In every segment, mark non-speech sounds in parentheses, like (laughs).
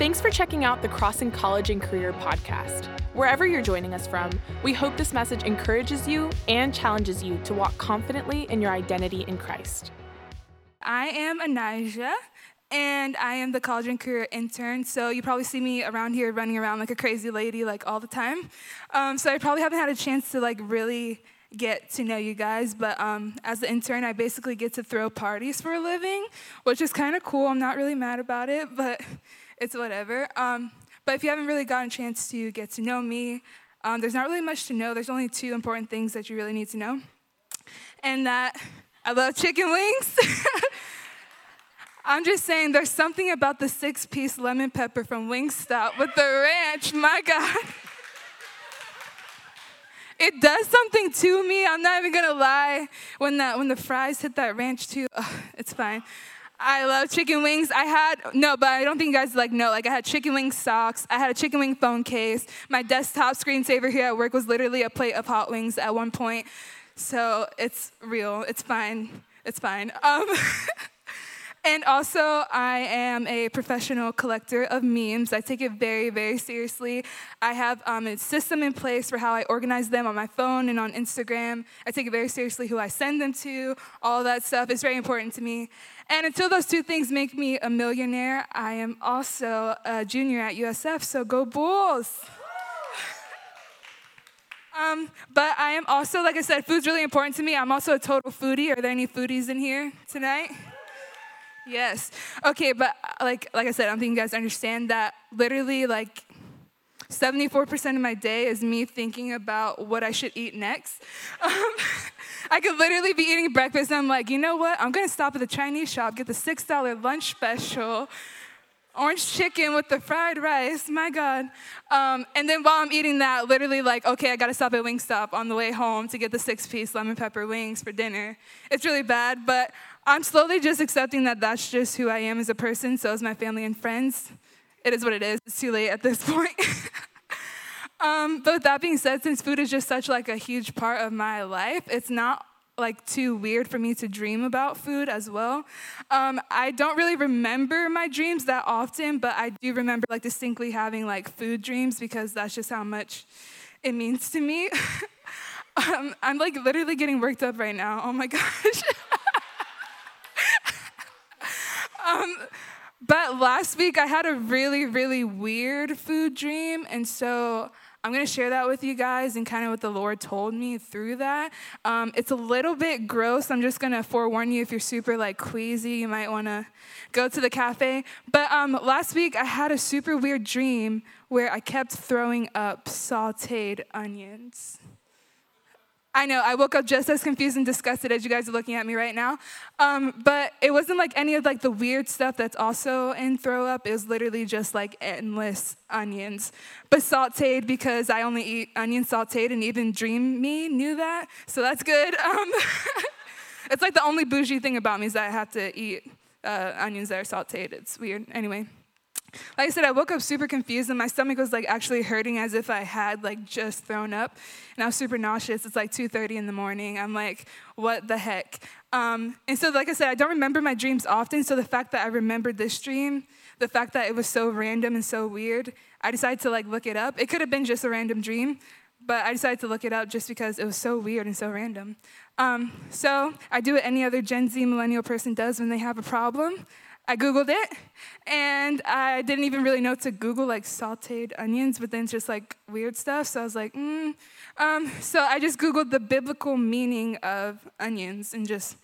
Thanks for checking out the Crossing College and Career podcast. Wherever you're joining us from, we hope this message encourages you and challenges you to walk confidently in your identity in Christ. I am Anija, and I am the college and career intern. So you probably see me around here running around like a crazy lady, like all the time. Um, so I probably haven't had a chance to like really get to know you guys. But um, as an intern, I basically get to throw parties for a living, which is kind of cool. I'm not really mad about it, but it's whatever. Um, but if you haven't really gotten a chance to get to know me, um, there's not really much to know. There's only two important things that you really need to know, and that I love chicken wings. (laughs) I'm just saying, there's something about the six piece lemon pepper from Wingstop with the ranch. My God. It does something to me. I'm not even gonna lie. When the, when the fries hit that ranch too, it's fine. I love chicken wings. I had, no, but I don't think you guys like know. Like, I had chicken wing socks. I had a chicken wing phone case. My desktop screensaver here at work was literally a plate of hot wings at one point. So it's real. It's fine. It's fine. Um, (laughs) And also, I am a professional collector of memes. I take it very, very seriously. I have um, a system in place for how I organize them on my phone and on Instagram. I take it very seriously who I send them to, all that stuff. It's very important to me. And until those two things make me a millionaire, I am also a junior at USF, so go Bulls! (laughs) Um, but I am also, like I said, food's really important to me. I'm also a total foodie. Are there any foodies in here tonight? Yes. Okay, but uh, like like I said, I don't think you guys understand that literally like 74% of my day is me thinking about what I should eat next. (laughs) Um, I could literally be eating breakfast and I'm like, you know what? I'm gonna stop at the Chinese shop, get the $6 lunch special, orange chicken with the fried rice, my God. Um, and then while I'm eating that, literally like, okay, I gotta stop at Wingstop on the way home to get the six piece lemon pepper wings for dinner. It's really bad, but I'm slowly just accepting that that's just who I am as a person, so is my family and friends. It is what it is. It's too late at this (laughs) point. (laughs) um, but with that being said, since food is just such like a huge part of my life, it's not like too weird for me to dream about food as well. Um, I don't really remember my dreams that often, but I do remember like distinctly having like food dreams because that's just how much it means to me. (laughs) um, I'm like literally getting worked up right now. Oh my gosh. Um, but last week I had a really, really weird food dream, and so I'm gonna share that with you guys and kind of what the Lord told me through that. Um, it's a little bit gross. I'm just gonna forewarn you if you're super like queasy, you might wanna go to the cafe. But um, last week I had a super weird dream where I kept throwing up sauteed onions. I know, I woke up just as confused and disgusted as you guys are looking at me right now. Um, but it wasn't like any of like the weird stuff that's also in throw up. It was literally just like endless onions. But sauteed because I only eat onion sauteed and even Dream Me knew that. So that's good. (laughs) Um, it's like the only bougie thing about me is that I have to eat uh, onions that are sauteed. It's weird. Anyway. Like I said, I woke up super confused and my stomach was like actually hurting as if I had like just thrown up. And I was super nauseous. It's like 2.30 in the morning. I'm like, what the heck? Um, and so, like I said, I don't remember my dreams often. So the fact that I remembered this dream, the fact that it was so random and so weird, I decided to like look it up. It could have been just a random dream, but I decided to look it up just because it was so weird and so random. Um, so I do what any other Gen Z millennial person does when they have a problem. I Googled it and I didn't even really know to Google like sauteed onions, but then it's just like weird stuff. So I was like, mm. Um, so I just Googled the biblical meaning of onions and just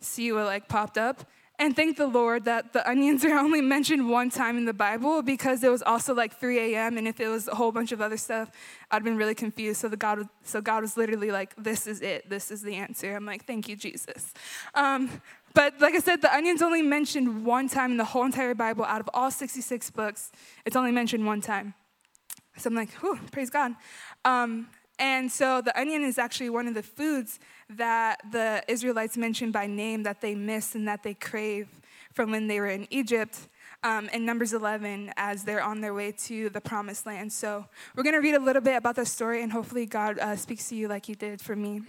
see what like popped up. And thank the Lord that the onions are (laughs) only mentioned one time in the Bible because it was also like 3 a.m. And if it was a whole bunch of other stuff, I'd been really confused. So the God, so God was literally like, "This is it. This is the answer." I'm like, "Thank you, Jesus." Um, but like I said, the onion's only mentioned one time in the whole entire Bible out of all 66 books. It's only mentioned one time. So I'm like, whew, praise God. Um, and so the onion is actually one of the foods that the Israelites mentioned by name that they miss and that they crave from when they were in Egypt um, in Numbers 11 as they're on their way to the promised land. So we're going to read a little bit about the story and hopefully God uh, speaks to you like he did for me.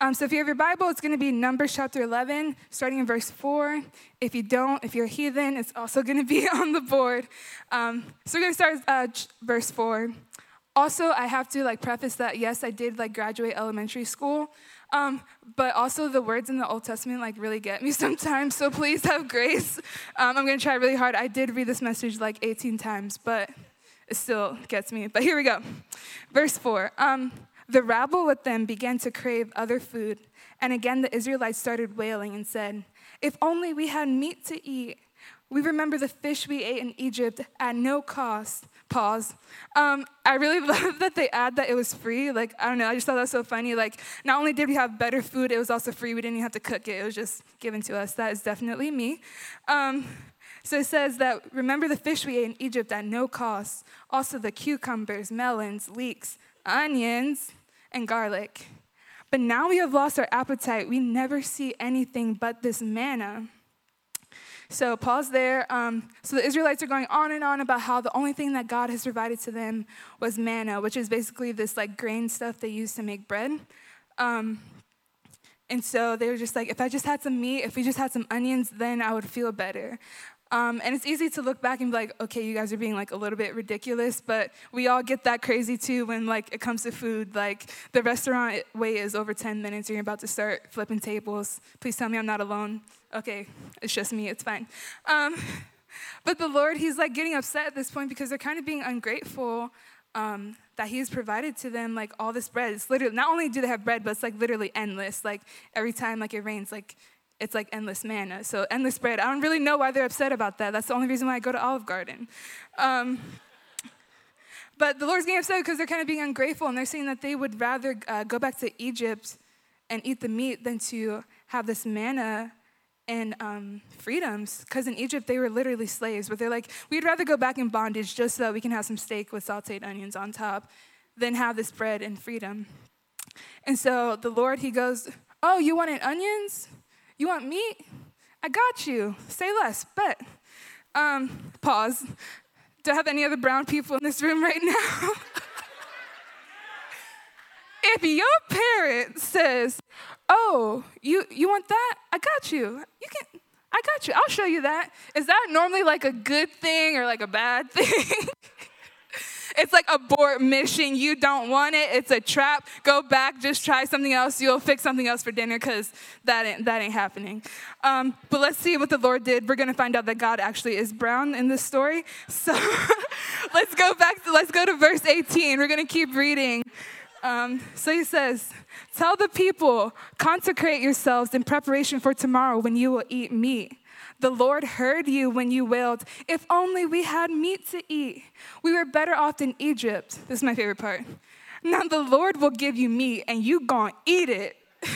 Um, so if you have your Bible, it's going to be Numbers chapter 11, starting in verse 4. If you don't, if you're a heathen, it's also going to be (laughs) on the board. Um, so we're going to start uh, verse 4. Also, I have to like preface that yes, I did like graduate elementary school, um, but also the words in the Old Testament like really get me (laughs) sometimes. So please have grace. Um, I'm going to try really hard. I did read this message like 18 times, but it still gets me. But here we go. Verse 4. Um, the rabble with them began to crave other food, and again the Israelites started wailing and said, If only we had meat to eat. We remember the fish we ate in Egypt at no cost. Pause. Um, I really (laughs) love that they add that it was free. Like, I don't know, I just thought that was so funny. Like, not only did we have better food, it was also free. We didn't even have to cook it, it was just given to us. That is definitely me. Um, so it says that remember the fish we ate in Egypt at no cost, also the cucumbers, melons, leeks, onions, and garlic. But now we have lost our appetite. We never see anything but this manna. So, pause there. Um, so, the Israelites are going on and on about how the only thing that God has provided to them was manna, which is basically this like grain stuff they use to make bread. Um, and so they were just like, if I just had some meat, if we just had some onions, then I would feel better. Um, and it's easy to look back and be like, okay, you guys are being like a little bit ridiculous, but we all get that crazy too when like it comes to food. Like the restaurant wait is over 10 minutes, and you're about to start flipping tables. Please tell me I'm not alone. Okay, it's just me, it's fine. Um, but the Lord, He's like getting upset at this point because they're kind of being ungrateful um, that He's provided to them like all this bread. It's literally not only do they have bread, but it's like literally endless. Like every time like it rains, like it's like endless manna. So endless bread. I don't really know why they're upset about that. That's the only reason why I go to Olive Garden. Um, but the Lord's getting upset because they're kind of being ungrateful and they're saying that they would rather uh, go back to Egypt and eat the meat than to have this manna and um, freedoms. Because in Egypt, they were literally slaves. But they're like, we'd rather go back in bondage just so that we can have some steak with sauteed onions on top than have this bread and freedom. And so the Lord, He goes, Oh, you wanted onions? You want meat? I got you. Say less. but Um, pause. Do I have any other brown people in this room right now? (laughs) if your parent says, "Oh, you you want that? I got you. You can. I got you. I'll show you that." Is that normally like a good thing or like a bad (laughs) thing? It's like abort mission. You don't want it. It's a trap. Go back. Just try something else. You'll fix something else for dinner because that ain't, that ain't happening. Um, but let's see what the Lord did. We're to find out that God actually is brown in this story. (laughs) So (laughs) let's go back to, let's go to verse 18. We're to keep reading. Um, so he says, Tell the people, consecrate yourselves in preparation for tomorrow when you will eat meat. The Lord heard you when you wailed, If only we had meat to eat. We were better off in Egypt. This is my favorite part. Now the Lord will give you meat and you gonna eat it. (laughs)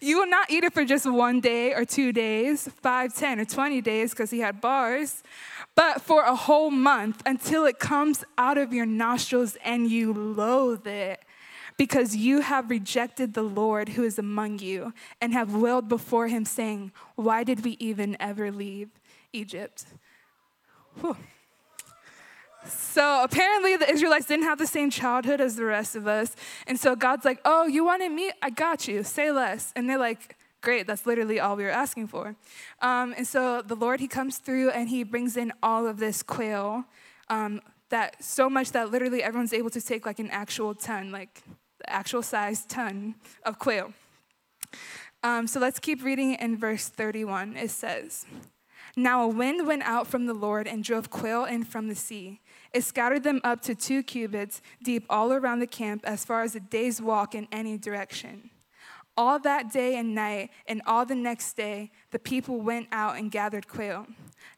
you will not eat it for just one day or two days, five, ten, or 20 days, because he had bars, but for a whole month until it comes out of your nostrils and you loathe it because you have rejected the Lord who is among you and have wailed before him, saying, Why did we even ever leave Egypt? Whew. So apparently, the Israelites didn't have the same childhood as the rest of us. And so God's like, Oh, you wanted me? I got you. Say less. And they're like, Great, that's literally all we were asking for. Um, and so the Lord, He comes through and He brings in all of this quail. Um, that so much that literally everyone's able to take like an actual ton, like the actual size ton of quail. Um, so let's keep reading in verse 31. It says, Now a wind went out from the Lord and drove quail in from the sea. It scattered them up to two cubits deep all around the camp, as far as a day's walk in any direction. All that day and night, and all the next day, the people went out and gathered quail.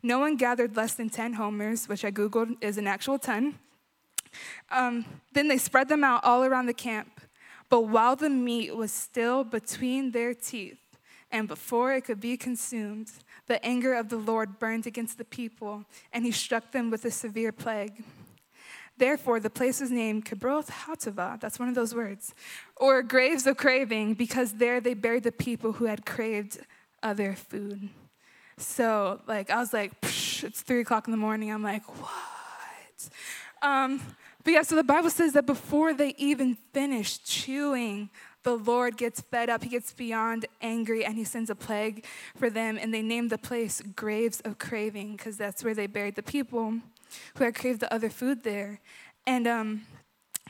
No one gathered less than 10 homers, which I Googled is an actual ton. Um, then they spread them out all around the camp. But while the meat was still between their teeth, and before it could be consumed, the anger of the Lord burned against the people, and he struck them with a severe plague. Therefore, the place was named Kibroth Hattaavah, that's one of those words, or graves of craving, because there they buried the people who had craved other food. So, like, I was like, it's three o'clock in the morning. I'm like, what? Um, but yeah, so the Bible says that before they even finish chewing, the Lord gets fed up. He gets beyond angry and he sends a plague for them. And they name the place Graves of Craving because that's where they buried the people who had craved the other food there. And um,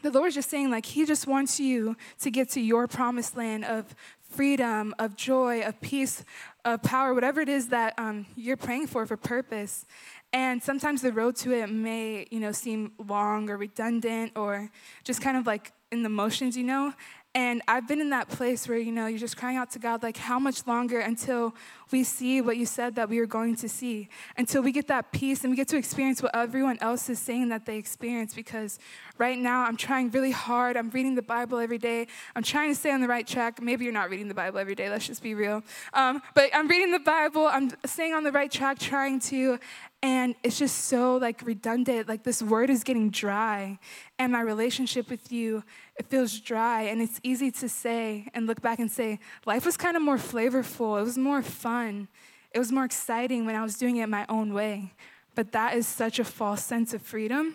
the Lord's just saying, like, He just wants you to get to your promised land of freedom, of joy, of peace, of power, whatever it is that um, you're praying for for purpose. And sometimes the road to it may, you know, seem long or redundant or just kind of like in the motions, you know. And I've been in that place where, you know, you're just crying out to God, like, how much longer until we see what you said that we are going to see? Until we get that peace and we get to experience what everyone else is saying that they experience. Because right now, I'm trying really hard. I'm reading the Bible every day. I'm trying to stay on the right track. Maybe you're not reading the Bible every day, let's just be real. Um, but I'm reading the Bible. I'm staying on the right track, trying to. And it's just so like redundant. Like this word is getting dry. And my relationship with you, it feels dry. And it's easy to say and look back and say, life was kind of more flavorful. It was more fun. It was more exciting when I was doing it my own way. But that is such a false sense of freedom.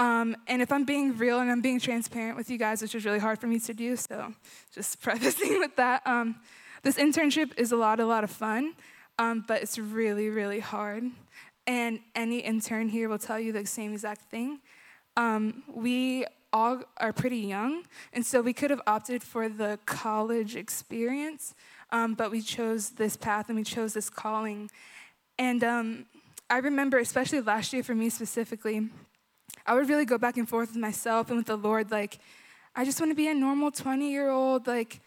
Um, and if I'm being real and I'm being transparent with you guys, which is really hard for me to do, so just (laughs) prefacing with that, um, this internship is a lot, a lot of fun um, but it's really, really hard. And any intern here will tell you the same exact thing. Um, we all are pretty young, and so we could have opted for the college experience, um, but we chose this path and we chose this calling. And um, I remember, especially last year for me specifically, I would really go back and forth with myself and with the Lord, like, I just want to be a normal 20 year old. Like,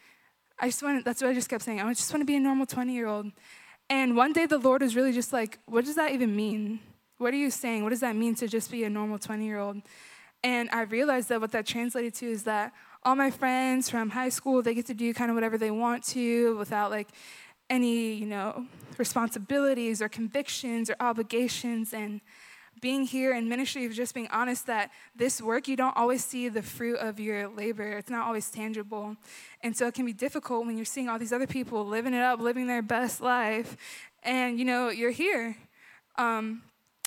I just want, that's what I just kept saying. I just want to be a normal 20 year old. And one day the Lord was really just like, what does that even mean? What are you saying? What does that mean to just be a normal 20 year old? And I realized that what that translated to is that all my friends from high school, they get to do kind of whatever they want to without like any, you know, responsibilities or convictions or obligations. And being here in ministry of just being honest that this work, you don't always see the fruit of your labor. It's not always tangible. And so it can be difficult when you're seeing all these other people living it up, living their best life, and you know, you're here. Um,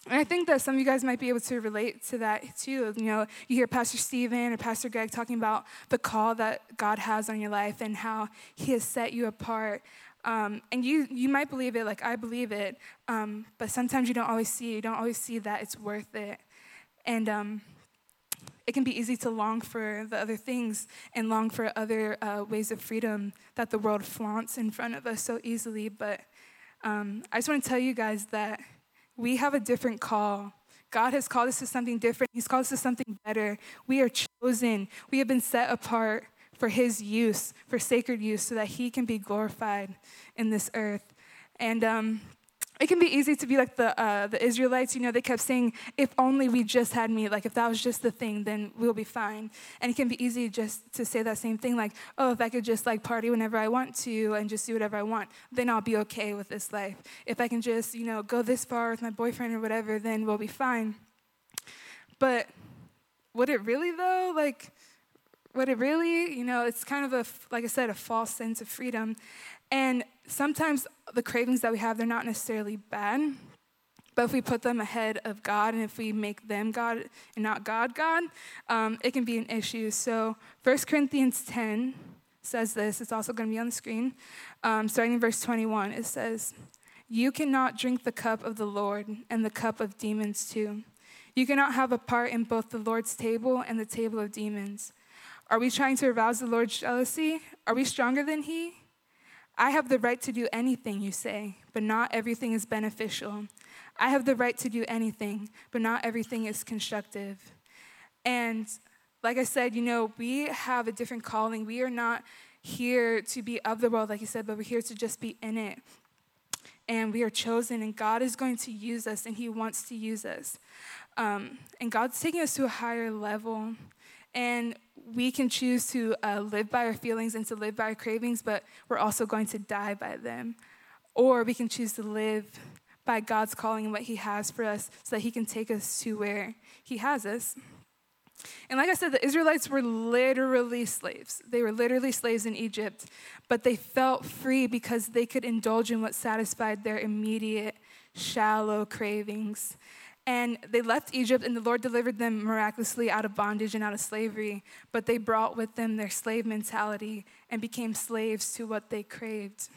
and I think that some of you guys might be able to relate to that too. You know, you hear Pastor Stephen or Pastor Greg talking about the call that God has on your life and how He has set you apart. Um, and you, you might believe it like I believe it, um, but sometimes you don't always see You don't always see that it's worth it. And um, it can be easy to long for the other things and long for other uh, ways of freedom that the world flaunts in front of us so easily. But um, I just want to tell you guys that we have a different call. God has called us to something different. He's called us to something better. We are chosen. We have been set apart for his use, for sacred use, so that he can be glorified in this earth. And um, it can be easy to be like the, uh, the Israelites, you know, they kept saying, if only we just had meat, like if that was just the thing, then we'll be fine. And it can be easy just to say that same thing, like, oh, if I could just like party whenever I want to and just do whatever I want, then I'll be okay with this life. If I can just, you know, go this far with my boyfriend or whatever, then we'll be fine. But would it really though? Like, would it really? You know, it's kind of a, like I said, a false sense of freedom. And sometimes the cravings that we have, they're not necessarily bad. But if we put them ahead of God and if we make them God and not God God, um, it can be an issue. So 1 Corinthians 10 says this. It's also going to be on the screen. Um, starting in verse 21, it says, You cannot drink the cup of the Lord and the cup of demons too. You cannot have a part in both the Lord's table and the table of demons. Are we trying to arouse the Lord's jealousy? Are we stronger than He? I have the right to do anything, you say, but not everything is beneficial. I have the right to do anything, but not everything is constructive. And like I said, you know, we have a different calling. We are not here to be of the world, like you said, but we're here to just be in it. And we are chosen, and God is going to use us, and He wants to use us. Um, and God's taking us to a higher level. And we can choose to uh, live by our feelings and to live by our cravings, but we're also going to die by them. Or we can choose to live by God's calling and what He has for us so that He can take us to where He has us. And like I said, the Israelites were literally slaves. They were literally slaves in Egypt, but they felt free because they could indulge in what satisfied their immediate, shallow cravings. And they left Egypt, and the Lord delivered them miraculously out of bondage and out of slavery. But they brought with them their slave mentality and became slaves to what they craved.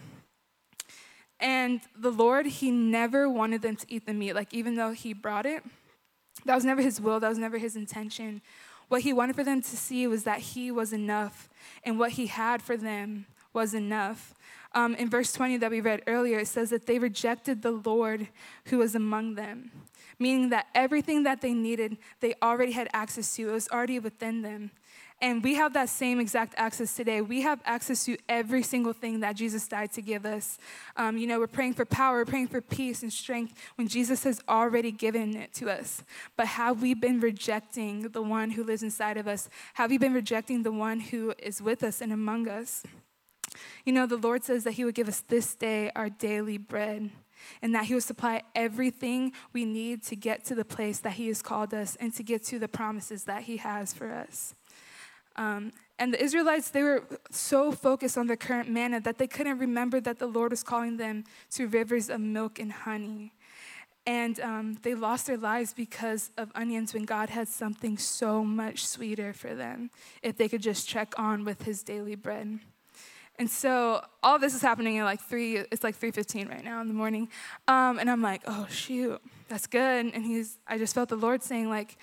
And the Lord, He never wanted them to eat the meat. Like, even though He brought it, that was never His will, that was never His intention. What He wanted for them to see was that He was enough, and what He had for them was enough. Um, in verse 20 that we read earlier, it says that they rejected the Lord who was among them meaning that everything that they needed, they already had access to. It was already within them. And we have that same exact access today. We have access to every single thing that Jesus died to give us. Um, you know, we're praying for power, we're praying for peace and strength when Jesus has already given it to us. But have we been rejecting the one who lives inside of us? Have we been rejecting the one who is with us and among us? You know, the Lord says that He would give us this day our daily bread and that He will supply everything we need to get to the place that He has called us and to get to the promises that He has for us. Um, and the Israelites, they were so focused on their current manna that they couldn't remember that the Lord was calling them to rivers of milk and honey. And um, they lost their lives because of onions when God had something so much sweeter for them if they could just check on with His daily bread. And so all this is happening at like three, it's like 3.15 right now in the morning. Um, and I'm like, oh shoot, that's good. And he's, I just felt the Lord saying like,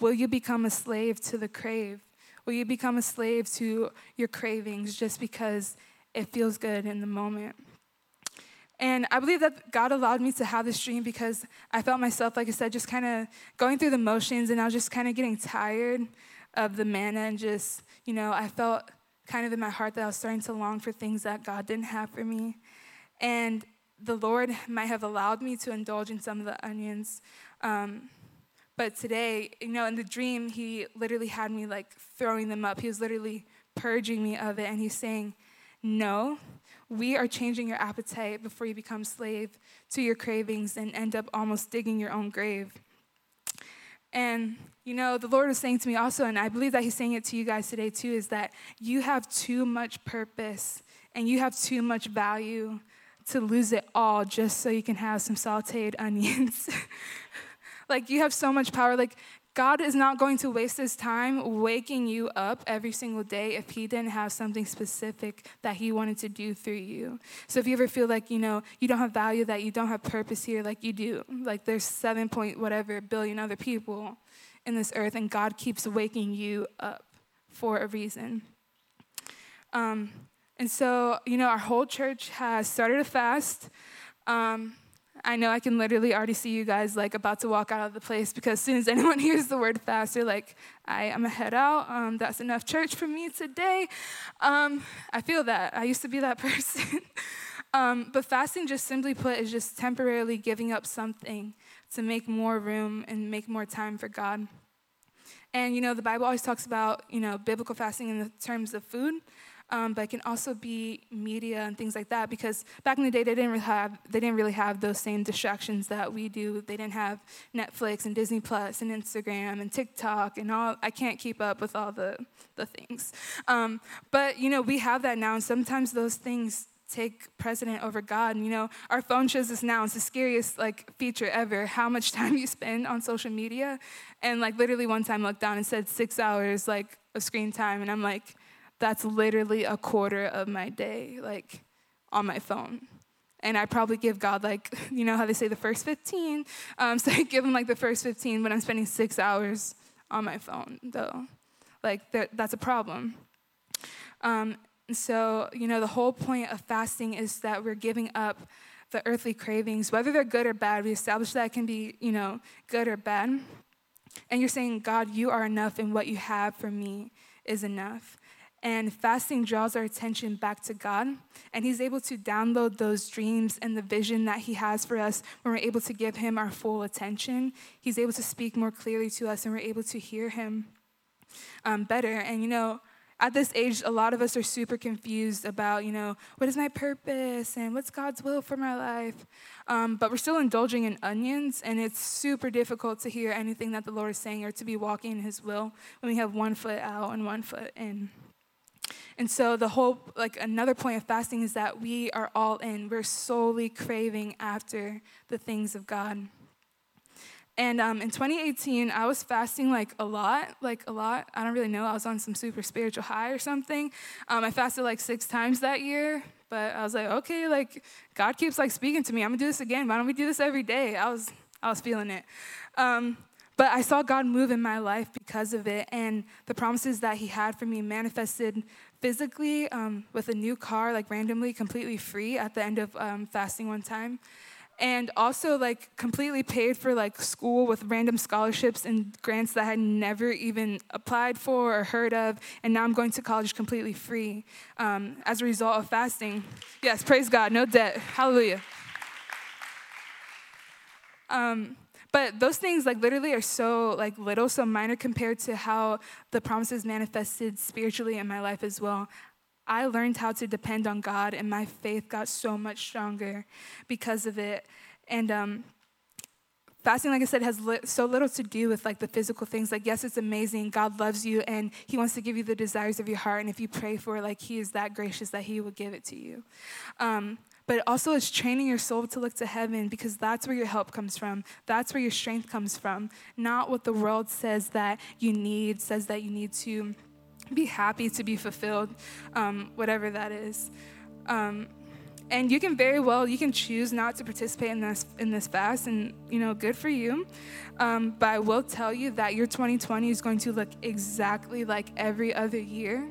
will you become a slave to the crave? Will you become a slave to your cravings just because it feels good in the moment? And I believe that God allowed me to have this dream because I felt myself, like I said, just kind of going through the motions and I was just kind of getting tired of the manna and just, you know, I felt kind of in my heart that I was starting to long for things that God didn't have for me. And the Lord might have allowed me to indulge in some of the onions. Um, but today, you know, in the dream, he literally had me like throwing them up. He was literally purging me of it. And he's saying, No, we are changing your appetite before you become slave to your cravings and end up almost digging your own grave. And, you know, the Lord was saying to me also, and I believe that He's saying it to you guys today too, is that you have too much purpose and you have too much value to lose it all just so you can have some sauteed (laughs) onions. like, you have so much power. Like, God is not going to waste his time waking you up every single day if he didn't have something specific that he wanted to do through you. So if you ever feel like, you know, you don't have value, that you don't have purpose here, like you do, like there's seven point whatever billion other people in this earth, and God keeps waking you up for a reason. Um, and so, you know, our whole church has started a fast. Um, I know I can literally already see you guys like about to walk out of the place because as soon as (laughs) anyone hears the word fast, they're like, I am a head out. Um, that's enough church for me today. Um, I feel that. I used to be that (laughs) person. um, but fasting, just simply put, is just temporarily giving up something to make more room and make more time for God. And you know, the Bible always talks about you know biblical fasting in the terms of food um, but it can also be media and things like that because back in the day they didn't really have they didn't really have those same distractions that we do. They didn't have Netflix and Disney Plus and Instagram and TikTok and all. I can't keep up with all the the things, um, but you know we have that now, and sometimes those things take precedent over God. And, you know, our phone shows us now, it's the scariest like feature ever, how much (laughs) time you spend on social media. And like literally one time I looked down and said six hours like of screen time. And I'm like, that's literally a quarter of my day, like on my phone. And I probably give God, like, (laughs) you know how they say the first 15? Um, so (laughs) I give him like the first 15, but I'm spending six hours on my phone, though. Like, that's a problem. Um, so, you know, the whole point of fasting is that we're giving up the earthly cravings, whether they're good or bad. We establish that can be, you know, good or bad. And you're saying, God, you are enough, and what you have for me is enough. And fasting draws our attention back to God, and He's able to download those dreams and the vision that He has for us when we're able to give Him our full attention. He's able to speak more clearly to us, and we're able to hear Him um, better. And you know, at this age, a lot of us are super confused about, you know, what is my purpose and what's God's will for my life. Um, but we're still indulging in onions, and it's super difficult to hear anything that the Lord is saying or to be walking in His will when we have one foot out and one foot in. And so the whole, like another point of fasting is that we are all in. We're solely craving after the things of God. And um, in 2018, I was fasting like a lot, like a lot. I don't really know. I was on some super spiritual high or something. Um, I fasted like six times that year, but I was like, okay, like God keeps like speaking to me. I'm gonna do this again. Why don't we do this every day? I was, I was feeling it. Um, but I saw God move in my life because of it, and the promises that He had for me manifested physically um, with a new car, like randomly, completely free at the end of um, fasting one time. And also, like, completely paid for like school with random scholarships and grants that I had never even applied for or heard of. And now I'm going to college completely free um, as a result of fasting. Yes, praise God, no debt. Hallelujah. Um, but those things like literally are so like little, so minor compared to how the promises manifested spiritually in my life as well. I learned how to depend on God, and my faith got so much stronger because of it. And um, fasting, like I said, has li- so little to do with like the physical things. Like, yes, it's amazing. God loves you, and He wants to give you the desires of your heart. And if you pray for it, like He is that gracious that He will give it to you. Um, but also it's training your soul to look to heaven because that's where your help comes from. That's where your strength comes from. Not what the world says that you need, says that you need to be happy to be fulfilled, um, whatever that is. Um, and you can very well you can choose not to participate in this in this fast and you know good for you um, but i will tell you that your 2020 is going to look exactly like every other year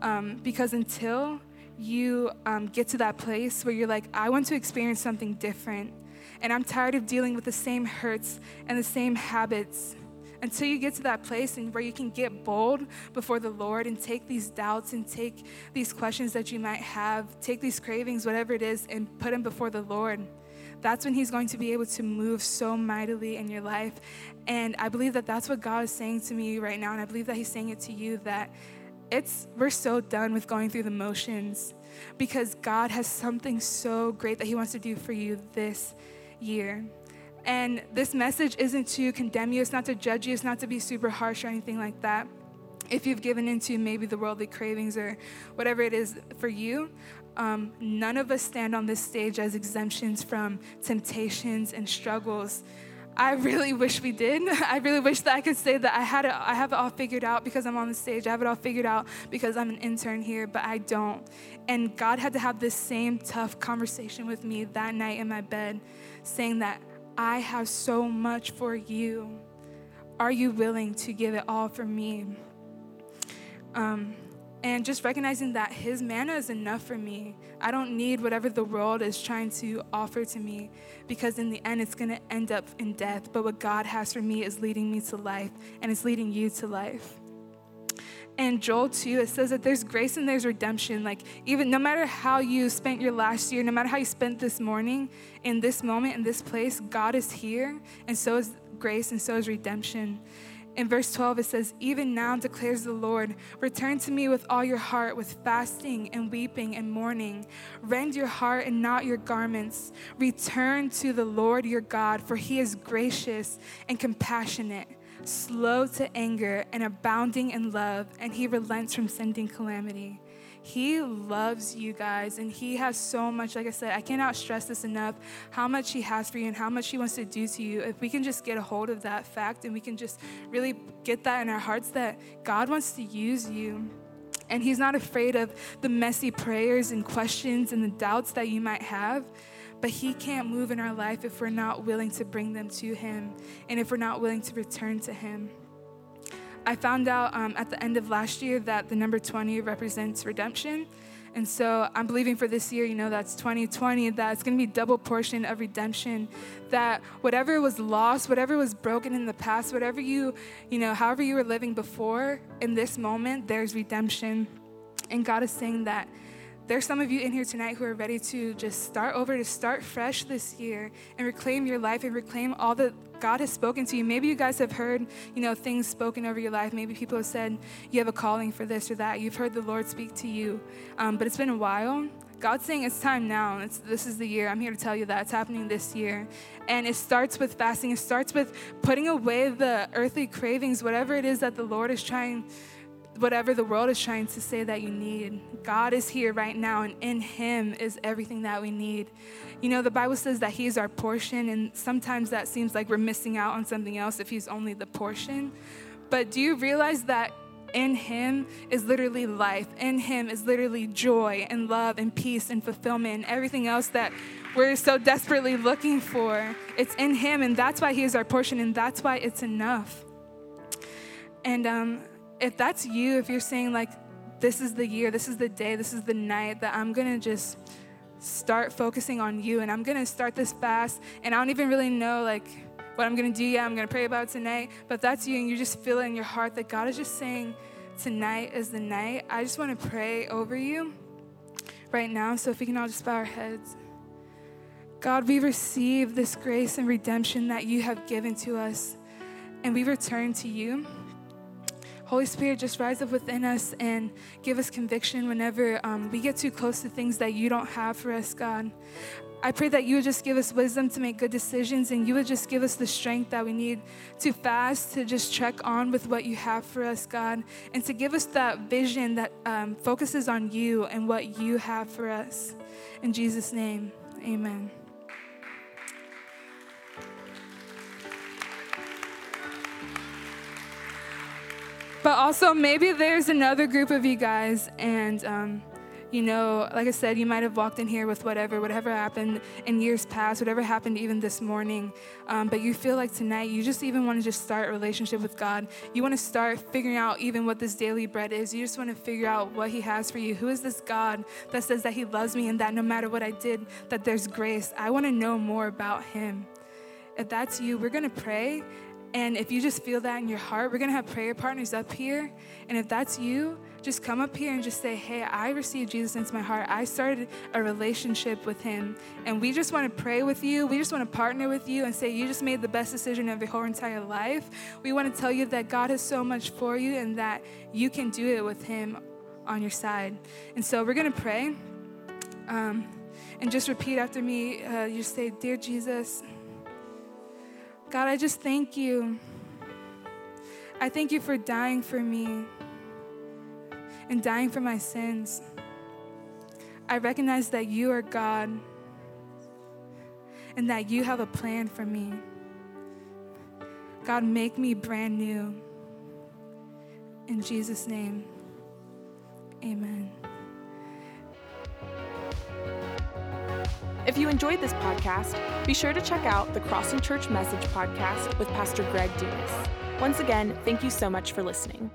um, because until you um, get to that place where you're like, I want to experience something different. And I'm tired of dealing with the same hurts and the same habits. Until you get to that place and where you can get bold before the Lord and take these doubts and take these questions that you might have, take these cravings, whatever it is, and put them before the Lord. That's when He's going to be able to move so mightily in your life. And I believe that that's what God is saying to me right now. And I believe that He's saying it to you that it's we're so done with going through the motions because God has something so great that he wants to do for you this year. And this message isn't to condemn you, it's not to judge you, it's not to be super harsh or anything like that. If you've given into maybe the worldly cravings or whatever it is for you, um, none of us stand on this stage as exemptions from temptations and struggles. I really wish we did. (laughs) I really wish that I could say that I had it, I have it all figured out because I'm on the stage. I have it all figured out because I'm an intern here, but I don't. And God had to have this same tough conversation with me that night in my bed, saying that I have so much for you. Are you willing to give it all for me? Um, and just recognizing that his manna is enough for me. I don't need whatever the world is trying to offer to me because in the end it's going to end up in death. But what God has for me is leading me to life and it's leading you to life. And Joel 2, it says that there's grace and there's redemption. Like, even no matter how you spent your last year, no matter how you spent this morning, in this moment, in this place, God is here, and so is grace, and so is redemption. In verse 12, it says, Even now declares the Lord, return to me with all your heart, with fasting and weeping and mourning. Rend your heart and not your garments. Return to the Lord your God, for he is gracious and compassionate, slow to anger and abounding in love, and he relents from sending calamity. He loves you guys, and He has so much. Like I said, I cannot stress this enough how much He has for you and how much He wants to do to you. If we can just get a hold of that fact and we can just really get that in our hearts that God wants to use you. And He's not afraid of the messy prayers and questions and the doubts that you might have. But He can't move in our life if we're not willing to bring them to Him and if we're not willing to return to Him. I found out um, at the end of last year that the number 20 represents redemption. And so I'm believing for this year, you know, that's 2020, that it's going to be double portion of redemption. That whatever was lost, whatever was broken in the past, whatever you, you know, however you were living before, in this moment, there's redemption. And God is saying that there's some of you in here tonight who are ready to just start over, to start fresh this year and reclaim your life and reclaim all that God has spoken to you. Maybe you guys have heard, you know, things spoken over your life. Maybe people have said you have a calling for this or that. You've heard the Lord speak to you, um, but it's been a while. God's saying it's time now. It's, this is the year. I'm here to tell you that it's happening this year. And it starts with fasting. It starts with putting away the earthly cravings, whatever it is that the Lord is trying whatever the world is trying to say that you need. God is here right now, and in Him is everything that we need. You know, the Bible says that He is our portion, and sometimes that seems like we're missing out on something else if He's only the portion. But do you realize that in Him is literally life? In Him is literally joy and love and peace and fulfillment and everything else that we're so desperately looking for. It's in Him, and that's why He is our portion, and that's why it's enough. And um, if that's you, if you're saying, like, this is the year, this is the day, this is the night that I'm gonna just start focusing on you and I'm gonna start this fast, and I don't even really know, like, what I'm gonna do yet, I'm gonna pray about tonight, but that's you and you just feel it in your heart that God is just saying, tonight is the night. I just wanna pray over you right now. So if we can all just bow our heads. God, we receive this grace and redemption that you have given to us, and we return to you. Holy Spirit, just rise up within us and give us conviction whenever um, we get too close to things that you don't have for us, God. I pray that you would just give us wisdom to make good decisions and you would just give us the strength that we need to fast, to just check on with what you have for us, God, and to give us that vision that um, focuses on you and what you have for us. In Jesus' name, amen. But also, maybe there's another group of you guys, and um, you know, like I said, you might have walked in here with whatever, whatever happened in years past, whatever happened even this morning. Um, but you feel like tonight you just even want to just start a relationship with God. You want to start figuring out even what this daily bread is. You just want to figure out what He has for you. Who is this God that says that He loves me and that no matter what I did, that there's grace? I want to know more about Him. If that's you, we're going to pray. And if you just feel that in your heart, we're going to have prayer partners up here. And if that's you, just come up here and just say, Hey, I received Jesus into my heart. I started a relationship with him. And we just want to pray with you. We just want to partner with you and say, You just made the best decision of your whole entire life. We want to tell you that God has so much for you and that you can do it with him on your side. And so we're going to pray. Um, and just repeat after me. Uh, you say, Dear Jesus, God, I just thank you. I thank you for dying for me and dying for my sins. I recognize that you are God and that you have a plan for me. God, make me brand new. In Jesus' name, amen. If you enjoyed this podcast, be sure to check out the Crossing Church Message podcast with Pastor Greg Dumas. Once again, thank you so much for listening.